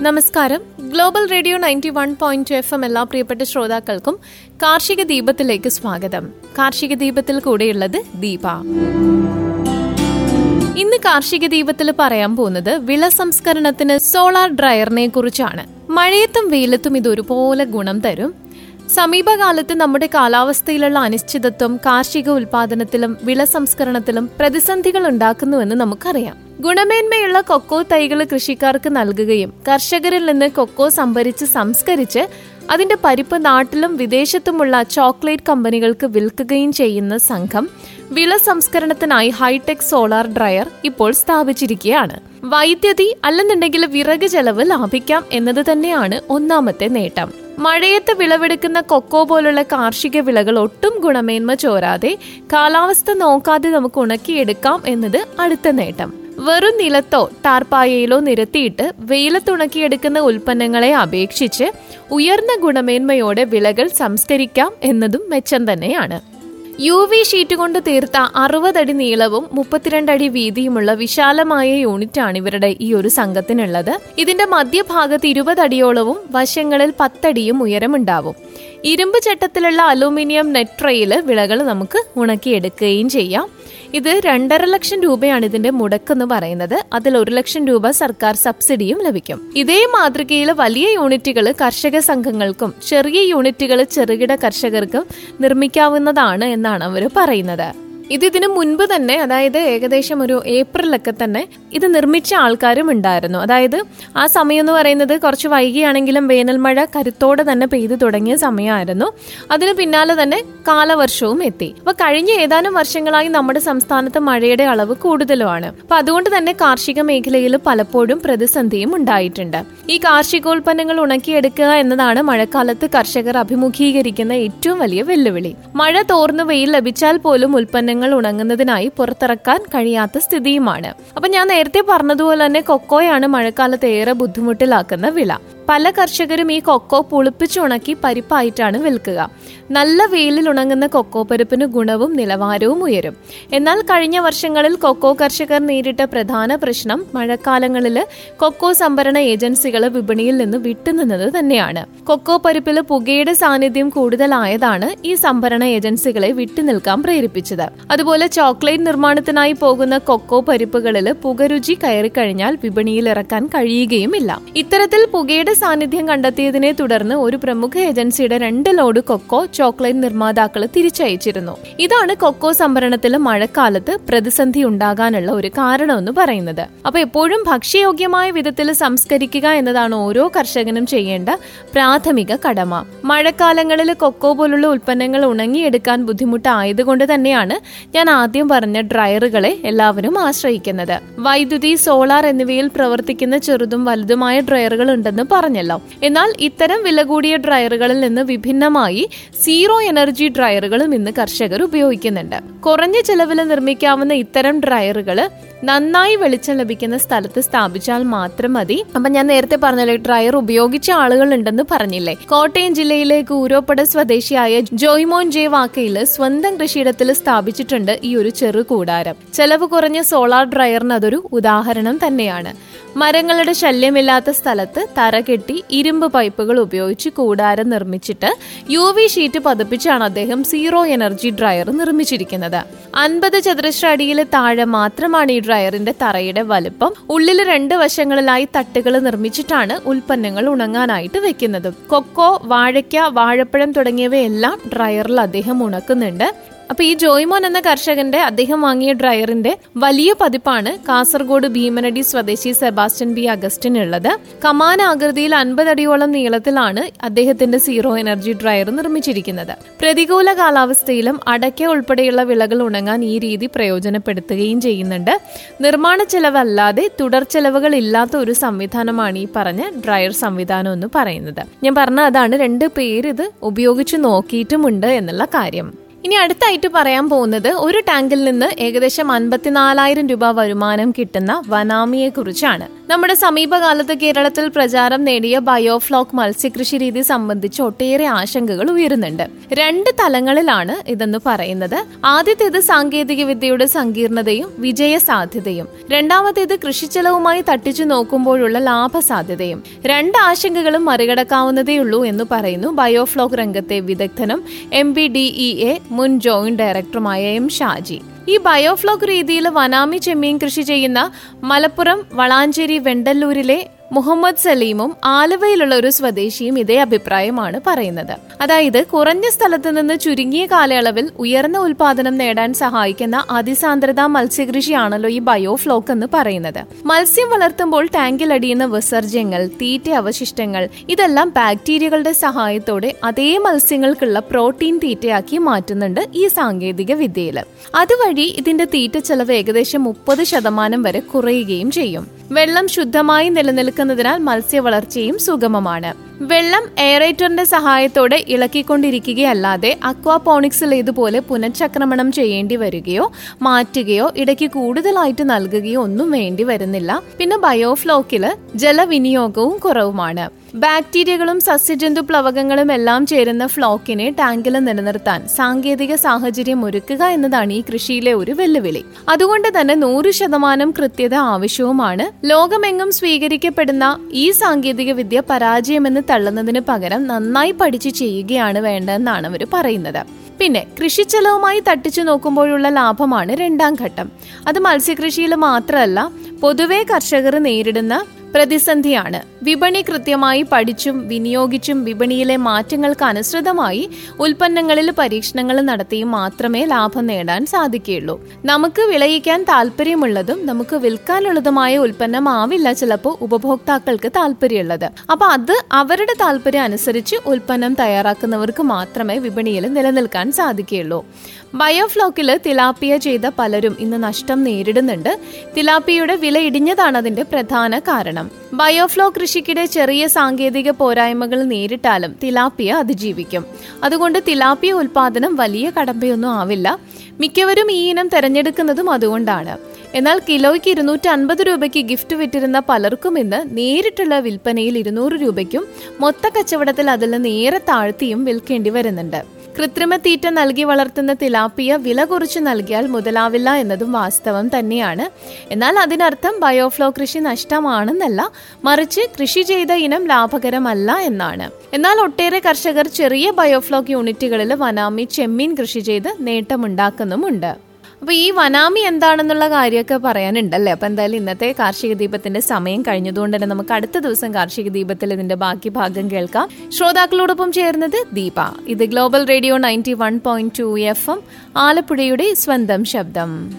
നമസ്കാരം. Global radio ninety one point F M എല്ലാ പ്രിയപ്പെട്ട ശ്രോതാക്കൾക്കും കാർഷിക ദീപത്തിലേക്ക് സ്വാഗതം. കാർഷിക ദീപത്തിൽ കൂടെയുള്ളത് ദീപ. ഇന്ന് കാർഷിക ദീപത്തിൽ പറയാൻ പോകുന്നത് വിള സംസ്കരണത്തിന് സോളാർ ഡ്രയറിനെ കുറിച്ചാണ്. മഴയത്തും വെയിലത്തും ഇത് ഒരുപോലെ ഗുണം തരും. സമീപകാലത്ത് നമ്മുടെ കാലാവസ്ഥയിലുള്ള അനിശ്ചിതത്വം കാർഷിക ഉൽപാദനത്തിലും വിള സംസ്കരണത്തിലും പ്രതിസന്ധികൾ ഉണ്ടാക്കുന്നുവെന്ന് നമുക്കറിയാം. ഗുണമേന്മയുള്ള കൊക്കോ തൈകൾ കൃഷിക്കാർക്ക് നൽകുകയും കർഷകരിൽ നിന്ന് കൊക്കോ സംഭരിച്ച് സംസ്കരിച്ച് അതിന്റെ പരിപ്പ് നാട്ടിലും വിദേശത്തുമുള്ള ചോക്ലേറ്റ് കമ്പനികൾക്ക് വിൽക്കുകയും ചെയ്യുന്ന സംഘം വിള സംസ്കരണത്തിനായി ഹൈടെക് സോളാർ ഡ്രയർ ഇപ്പോൾ സ്ഥാപിച്ചിരിക്കുകയാണ്. വൈദ്യുതി അല്ലെന്നുണ്ടെങ്കിൽ വിറക് ചെലവ് ലാഭിക്കാം എന്നത് തന്നെയാണ് ഒന്നാമത്തെ നേട്ടം. മഴയത്ത് വിളവെടുക്കുന്ന കൊക്കോ പോലുള്ള കാർഷിക വിളകൾ ഒട്ടും ഗുണമേന്മ ചോരാതെ കാലാവസ്ഥ നോക്കാതെ നമുക്ക് ഉണക്കിയെടുക്കാം എന്നത് അടുത്ത നേട്ടം. വെറും നിലത്തോ ടാർപ്പായയിലോ നിരത്തിയിട്ട് വെയിലത്തുണക്കിയെടുക്കുന്ന ഉൽപ്പന്നങ്ങളെ അപേക്ഷിച്ച് ഉയർന്ന ഗുണമേന്മയോടെ വിളകൾ സംസ്കരിക്കാം എന്നതും മെച്ചം തന്നെയാണ്. യു വി ഷീറ്റ് കൊണ്ട് തീർത്ത അറുപതടി നീളവും മുപ്പത്തിരണ്ടടി വീതിയുമുള്ള വിശാലമായ യൂണിറ്റാണ് ഇവരുടെ ഈ ഒരു സംഘത്തിനുള്ളത്. ഇതിന്റെ മധ്യഭാഗത്ത് ഇരുപതടിയോളവും വശങ്ങളിൽ പത്തടിയും ഉയരമുണ്ടാവും. ഇരുമ്പ് ചട്ടത്തിലുള്ള അലൂമിനിയം നെട്രയിൽ വിളകൾ നമുക്ക് ഉണക്കിയെടുക്കുകയും ചെയ്യാം. ഇത് രണ്ടര ലക്ഷം രൂപയാണ് ഇതിന്റെ മുടക്കെന്ന് പറയുന്നത്. അതിൽ ഒരു ലക്ഷം രൂപ സർക്കാർ സബ്സിഡിയും ലഭിക്കും. ഇതേ മാതൃകയിൽ വലിയ യൂണിറ്റുകൾ കർഷക സംഘങ്ങൾക്കും ചെറിയ യൂണിറ്റുകൾ ചെറുകിട കർഷകർക്കും നിർമ്മിക്കാവുന്നതാണ് എന്നാണ് അവർ പറയുന്നത്. ഇത് ഇതിനു മുൻപ് തന്നെ അതായത് ഏകദേശം ഒരു ഏപ്രിലൊക്കെ തന്നെ ഇത് നിർമ്മിച്ച ആൾക്കാരും ഉണ്ടായിരുന്നു. അതായത് ആ സമയം എന്ന് പറയുന്നത് കുറച്ച് വൈകിയാണെങ്കിലും വേനൽ മഴ കരുത്തോടെ തന്നെ പെയ്തു തുടങ്ങിയ സമയമായിരുന്നു. അതിന് പിന്നാലെ തന്നെ കാലവർഷവും എത്തി. അപ്പൊ കഴിഞ്ഞ ഏതാനും വർഷങ്ങളായി നമ്മുടെ സംസ്ഥാനത്ത് മഴയുടെ അളവ് കൂടുതലുമാണ്. അപ്പൊ അതുകൊണ്ട് തന്നെ കാർഷിക മേഖലയിൽ പലപ്പോഴും പ്രതിസന്ധിയും ഉണ്ടായിട്ടുണ്ട്. ഈ കാർഷികോൽപ്പന്നങ്ങൾ ഉണക്കിയെടുക്കുക എന്നതാണ് മഴക്കാലത്ത് കർഷകർ അഭിമുഖീകരിക്കുന്ന ഏറ്റവും വലിയ വെല്ലുവിളി. മഴ തോർന്നു വെയിൽ ലഭിച്ചാൽ പോലും ഉൽപ്പന്നങ്ങൾ ഉണങ്ങുന്നതിനായി പുറത്തിറക്കാൻ കഴിയാത്ത സ്ഥിതിയുമാണ്. അപ്പൊ ഞാൻ നേരത്തെ പറഞ്ഞതുപോലെ തന്നെ കൊക്കോയാണ് മഴക്കാലത്ത് ഏറെ ബുദ്ധിമുട്ടിലാക്കുന്ന വിള. പല കർഷകരും ഈ കൊക്കോ പുളിപ്പിച്ചുണക്കി പരിപ്പായിട്ടാണ് വിൽക്കുക. നല്ല വെയിലിൽ ഉണങ്ങുന്ന കൊക്കോ പരിപ്പിന് ഗുണവും നിലവാരവും ഉയരും. എന്നാൽ കഴിഞ്ഞ വർഷങ്ങളിൽ കൊക്കോ കർഷകർ നേരിട്ട പ്രധാന പ്രശ്നം മഴക്കാലങ്ങളിൽ കൊക്കോ സംഭരണ ഏജൻസികൾ വിപണിയിൽ നിന്ന് വിട്ടുനിന്നത് തന്നെയാണ്. കൊക്കോ പരിപ്പിൽ പുകയുടെ സാന്നിധ്യം കൂടുതലായതാണ് ഈ സംഭരണ ഏജൻസികളെ വിട്ടുനിൽക്കാൻ പ്രേരിപ്പിച്ചത്. അതുപോലെ ചോക്ലേറ്റ് നിർമ്മാണത്തിനായി പോകുന്ന കൊക്കോ പരിപ്പുകളിൽ പുകരുചി കയറിക്കഴിഞ്ഞാൽ വിപണിയിൽ ഇറക്കാൻ കഴിയുകയുമില്ല. ഇത്തരത്തിൽ പുകയുടെ സാന്നിധ്യം കണ്ടെത്തിയതിനെ തുടർന്ന് ഒരു പ്രമുഖ ഏജൻസിയുടെ രണ്ട് ലോഡ് കൊക്കോ ചോക്ലേറ്റ് നിർമ്മാതാക്കൾ തിരിച്ചയച്ചിരുന്നു. ഇതാണ് കൊക്കോ സംഭരണത്തിൽ മഴക്കാലത്ത് പ്രതിസന്ധി ഉണ്ടാകാനുള്ള ഒരു കാരണമെന്ന് പറയുന്നത്. അപ്പൊ എപ്പോഴും ഭക്ഷ്യയോഗ്യമായ വിധത്തിൽ സംസ്കരിക്കുക എന്നതാണ് ഓരോ കർഷകനും ചെയ്യേണ്ട പ്രാഥമിക കടമ. മഴക്കാലങ്ങളിൽ കൊക്കോ പോലുള്ള ഉൽപ്പന്നങ്ങൾ ഉണങ്ങിയെടുക്കാൻ ബുദ്ധിമുട്ടായതുകൊണ്ട് തന്നെയാണ് ഞാൻ ആദ്യം പറഞ്ഞ ഡ്രയറുകളെ എല്ലാവരും ആശ്രയിക്കുന്നത്. വൈദ്യുതി സോളാർ എന്നിവയിൽ പ്രവർത്തിക്കുന്ന ചെറുതും വലുതുമായ ഡ്രയറുകൾ ഉണ്ടെന്ന് പറഞ്ഞല്ലോ. എന്നാൽ ഇത്തരം വില കൂടിയ ഡ്രയറുകളിൽ നിന്ന് വിഭിന്നമായി സീറോ എനർജി ഡ്രയറുകളും ഇന്ന് കർഷകർ ഉപയോഗിക്കുന്നുണ്ട്. കുറഞ്ഞ ചെലവിൽ നിർമ്മിക്കാവുന്ന ഇത്തരം ഡ്രയറുകൾ നന്നായി വെളിച്ചം ലഭിക്കുന്ന സ്ഥലത്ത് സ്ഥാപിച്ചാൽ മാത്രം മതി. അപ്പൊ ഞാൻ നേരത്തെ പറഞ്ഞല്ലോ ഡ്രയർ ഉപയോഗിച്ച ആളുകൾ ഉണ്ടെന്ന് പറഞ്ഞില്ലേ? കോട്ടയം ജില്ലയിലെ കൂരോപ്പട സ്വദേശിയായ ജോയ്മോൻ ജെ വാക്കയിൽ സ്വന്തം കൃഷിയിടത്തിൽ സ്ഥാപിച്ചിട്ടുണ്ട് ഈ ഒരു ചെറു കൂടാരം. ചെലവ് കുറഞ്ഞ സോളാർ ഡ്രയറിന് അതൊരു ഉദാഹരണം തന്നെയാണ്. മരങ്ങളുടെ ശല്യമില്ലാത്ത സ്ഥലത്ത് തറ കെട്ടി ഇരുമ്പ് പൈപ്പുകൾ ഉപയോഗിച്ച് കൂടാരം നിർമ്മിച്ചിട്ട് യു വി ഷീറ്റ് പതിപ്പിച്ചാണ് അദ്ദേഹം സീറോ എനർജി ഡ്രയർ നിർമ്മിച്ചിരിക്കുന്നത്. അൻപത് ചതുരശ്ര അടിയിലെ താഴെ മാത്രമാണ് ഈ ഡ്രയറിന്റെ തറയുടെ വലുപ്പം. ഉള്ളിൽ രണ്ട് വശങ്ങളിലായി തട്ടുകൾ നിർമ്മിച്ചിട്ടാണ് ഉൽപ്പന്നങ്ങൾ ഉണങ്ങാനായിട്ട് വെക്കുന്നത്. കൊക്കോ വാഴയ്ക്ക വാഴപ്പഴം തുടങ്ങിയവയെല്ലാം ഡ്രയറിൽ അദ്ദേഹം ഉണക്കുന്നുണ്ട്. അപ്പൊ ഈ ജോയ്മോൻ എന്ന കർഷകന്റെ അദ്ദേഹം വാങ്ങിയ ഡ്രയറിന്റെ വലിയ പതിപ്പാണ് കാസർഗോഡ് ഭീമനടി സ്വദേശി സെബാസ്റ്റ്യൻ ബി അഗസ്റ്റിൻ ഉള്ളത് കമാന ആകൃതിയിൽ അൻപതടിയോളം നീളത്തിലാണ് അദ്ദേഹത്തിന്റെ സീറോ എനർജി ഡ്രയർ നിർമ്മിച്ചിരിക്കുന്നത്. പ്രതികൂല കാലാവസ്ഥയിലും അടയ്ക്ക ഉൾപ്പെടെയുള്ള വിളകൾ ഉണങ്ങാൻ ഈ രീതി പ്രയോജനപ്പെടുത്തുകയും ചെയ്യുന്നുണ്ട്. നിർമ്മാണ ചെലവല്ലാതെ തുടർ ചെലവുകൾ ഇല്ലാത്ത ഒരു സംവിധാനമാണ് ഈ പറഞ്ഞ ഡ്രയർ സംവിധാനം എന്ന് പറയുന്നത്. ഞാൻ പറഞ്ഞ അതാണ് രണ്ട് പേര് ഇത് ഉപയോഗിച്ച് നോക്കിയിട്ടുമുണ്ട് എന്നുള്ള കാര്യം. ഇനി അടുത്തായിട്ട് പറയാൻ പോകുന്നത് ഒരു ടാങ്കിൽ നിന്ന് ഏകദേശം അൻപത്തിനാലായിരം രൂപ വരുമാനം കിട്ടുന്ന വനാമിയെ കുറിച്ചാണ് നമ്മുടെ സമീപകാലത്ത് കേരളത്തിൽ പ്രചാരം നേടിയ ബയോഫ്ലോക്ക് മത്സ്യകൃഷി രീതി സംബന്ധിച്ച് ഒട്ടേറെ ആശങ്കകൾ ഉയരുന്നുണ്ട്. രണ്ട് തലങ്ങളിലാണ് ഇതെന്ന് പറയുന്നത്. ആദ്യത്തേത് സാങ്കേതിക വിദ്യയുടെ സങ്കീർണതയും വിജയ സാധ്യതയും രണ്ടാമത്തേത് കൃഷിച്ചെലവുമായി തട്ടിച്ചു നോക്കുമ്പോഴുള്ള ലാഭസാധ്യതയും. രണ്ട് ആശങ്കകളും മറികടക്കാവുന്നതേയുള്ളൂ എന്ന് പറയുന്നു ബയോഫ്ലോക്ക് രംഗത്തെ വിദഗ്ധനും M B D E A മുൻ ജോയിന്റ് ഡയറക്ടറുമായ എം ഷാജി. ഈ ബയോഫ്ലോക്ക് രീതിയിൽ വനാമി ചെമ്മീൻ കൃഷി ചെയ്യുന്ന മലപ്പുറം വളാഞ്ചേരി വെണ്ടല്ലൂരിലെ മുഹമ്മദ് സലീമും ആലുവയിലുള്ള ഒരു സ്വദേശിയും ഇതേ അഭിപ്രായമാണ് പറയുന്നത്. അതായത് കുറഞ്ഞ സ്ഥലത്ത് നിന്ന് ചുരുങ്ങിയ കാലയളവിൽ ഉയർന്ന ഉൽപാദനം നേടാൻ സഹായിക്കുന്ന അതിസാന്ദ്രത മത്സ്യകൃഷിയാണല്ലോ ഈ ബയോഫ്ലോക്ക് എന്ന് പറയുന്നത്. മത്സ്യം വളർത്തുമ്പോൾ ടാങ്കിൽ അടിയുന്ന വിസർജ്യങ്ങൾ തീറ്റ അവശിഷ്ടങ്ങൾ ഇതെല്ലാം ബാക്ടീരിയകളുടെ സഹായത്തോടെ അതേ മത്സ്യങ്ങൾക്കുള്ള പ്രോട്ടീൻ തീറ്റയാക്കി മാറ്റുന്നുണ്ട് ഈ സാങ്കേതിക വിദ്യയിൽ. അതുവഴി ഇതിന്റെ തീറ്റ ചെലവ് ഏകദേശം മുപ്പത് ശതമാനം വരെ കുറയുകയും ചെയ്യും. വെള്ളം ശുദ്ധമായി നിലനിൽക്കുന്നതിനാൽ മത്സ്യ വളർച്ചയും സുഗമമാണ്. വെള്ളം എയറേറ്ററിന്റെ സഹായത്തോടെ ഇളക്കിക്കൊണ്ടിരിക്കുകയല്ലാതെ അക്വാപോണിക്സിൽ ഇതുപോലെ പുനഃചക്രമണം ചെയ്യേണ്ടി വരികയോ മാറ്റുകയോ ഇടയ്ക്ക് കൂടുതലായിട്ട് നൽകുകയോ ഒന്നും വേണ്ടി വരുന്നില്ല. പിന്നെ ബയോഫ്ലോക്കിൽ ജലവിനിയോഗവും കുറവുമാണ്. ബാക്ടീരിയകളും സസ്യജന്തു പ്ലവകങ്ങളും എല്ലാം ചേരുന്ന ഫ്ലോക്കിനെ ടാങ്കിൽ നിലനിർത്താൻ സാങ്കേതിക സാഹചര്യം ഒരുക്കുക എന്നതാണ് ഈ കൃഷിയിലെ ഒരു വെല്ലുവിളി. അതുകൊണ്ട് തന്നെ നൂറ് ശതമാനം കൃത്യത ആവശ്യവുമാണ്. ലോകമെങ്ങും സ്വീകരിക്കപ്പെടുന്ന ഈ സാങ്കേതിക വിദ്യ പരാജയമെന്ന് തള്ളുന്നതിന് പകരം നന്നായി പഠിച്ചു ചെയ്യുകയാണ് വേണ്ടതെന്നാണ് അവർ പറയുന്നത്. പിന്നെ കൃഷിച്ചെലവുമായി തട്ടിച്ചു നോക്കുമ്പോഴുള്ള ലാഭമാണ് രണ്ടാം ഘട്ടം. അത് മത്സ്യകൃഷിയിൽ മാത്രമല്ല പൊതുവെ കർഷകർ നേരിടുന്ന പ്രതിസന്ധിയാണ്. വിപണി കൃത്യമായി പഠിച്ചും വിനിയോഗിച്ചും വിപണിയിലെ മാറ്റങ്ങൾക്ക് അനുസൃതമായി ഉൽപ്പന്നങ്ങളിൽ പരീക്ഷണങ്ങൾ നടത്തിയും മാത്രമേ ലാഭം നേടാൻ സാധിക്കുകയുള്ളൂ. നമുക്ക് വിളയിക്കാൻ താല്പര്യമുള്ളതും നമുക്ക് വിൽക്കാനുള്ളതുമായ ഉൽപ്പന്നമാവില്ല ചിലപ്പോൾ ഉപഭോക്താക്കൾക്ക് താല്പര്യമുള്ളത് അപ്പൊ അത് അവരുടെ താല്പര്യം അനുസരിച്ച് ഉൽപ്പന്നം തയ്യാറാക്കുന്നവർക്ക് മാത്രമേ വിപണിയിൽ നിലനിൽക്കാൻ സാധിക്കുകയുള്ളൂ. ബയോഫ്ലോക്കിൽ തിലാപ്പിയ ചെയ്ത പലരും ഇന്ന് നഷ്ടം നേരിടുന്നുണ്ട്. തിലാപ്പിയുടെ വില ഇടിഞ്ഞതാണ് അതിന്റെ പ്രധാന കാരണം. ബയോഫ്ലോ കൃഷിക്കിടെ ചെറിയ സാങ്കേതിക പോരായ്മകൾ നേരിട്ടാലും തിലാപ്പിയ അതിജീവിക്കും. അതുകൊണ്ട് തിലാപ്പിയ ഉൽപാദനം വലിയ കടമ്പയൊന്നും ആവില്ല. മിക്കവരും ഈ ഇനം തെരഞ്ഞെടുക്കുന്നതും അതുകൊണ്ടാണ്. എന്നാൽ കിലോയ്ക്ക് ഇരുന്നൂറ്റി അൻപത് രൂപയ്ക്ക് ഗിഫ്റ്റ് വിറ്റിരുന്ന പലർക്കും ഇന്ന് നേരിട്ടുള്ള വിൽപ്പനയിൽ ഇരുന്നൂറ് രൂപയ്ക്കും മൊത്ത കച്ചവടത്തിൽ അതിൽ നിന്ന് ഏറെ താഴ്ത്തിയും വിൽക്കേണ്ടി വരുന്നുണ്ട്. കൃത്രിമ തീറ്റ നൽകി വളർത്തുന്ന തിലാപ്പിയ വില കുറച്ച് നൽകിയാൽ മുതലാവില്ല എന്നതും വാസ്തവം തന്നെയാണ്. എന്നാൽ അതിനർത്ഥം ബയോഫ്ലോ കൃഷി നഷ്ടമാണെന്നല്ല മറിച്ച് കൃഷി ചെയ്ത ഇനം ലാഭകരമല്ല എന്നാണ്. എന്നാൽ ഒട്ടേറെ കർഷകർ ചെറിയ ബയോഫ്ലോക്ക് യൂണിറ്റുകളിൽ വനാമി ചെമ്മീൻ കൃഷി ചെയ്ത് നേട്ടമുണ്ടാക്കുന്നുമുണ്ട്. അപ്പൊ ഈ വനാമി എന്താണെന്നുള്ള കാര്യമൊക്കെ പറയാനുണ്ടല്ലേ? അപ്പൊ എന്തായാലും ഇന്നത്തെ കാർഷിക ദീപത്തിന്റെ സമയം കഴിഞ്ഞതുകൊണ്ട് തന്നെ നമുക്ക് അടുത്ത ദിവസം കാർഷിക ദീപത്തിൽ ഇതിന്റെ ബാക്കി ഭാഗം കേൾക്കാം. ശ്രോതാക്കളോടൊപ്പം ചേർന്നത് ദീപ. ഇത് global radio ninety one point two F M ആലപ്പുഴയുടെ സ്വന്തം ശബ്ദം.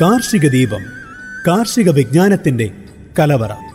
കാർഷിക ദീപം കാർഷിക വിജ്ഞാനത്തിന്റെ കലവറ.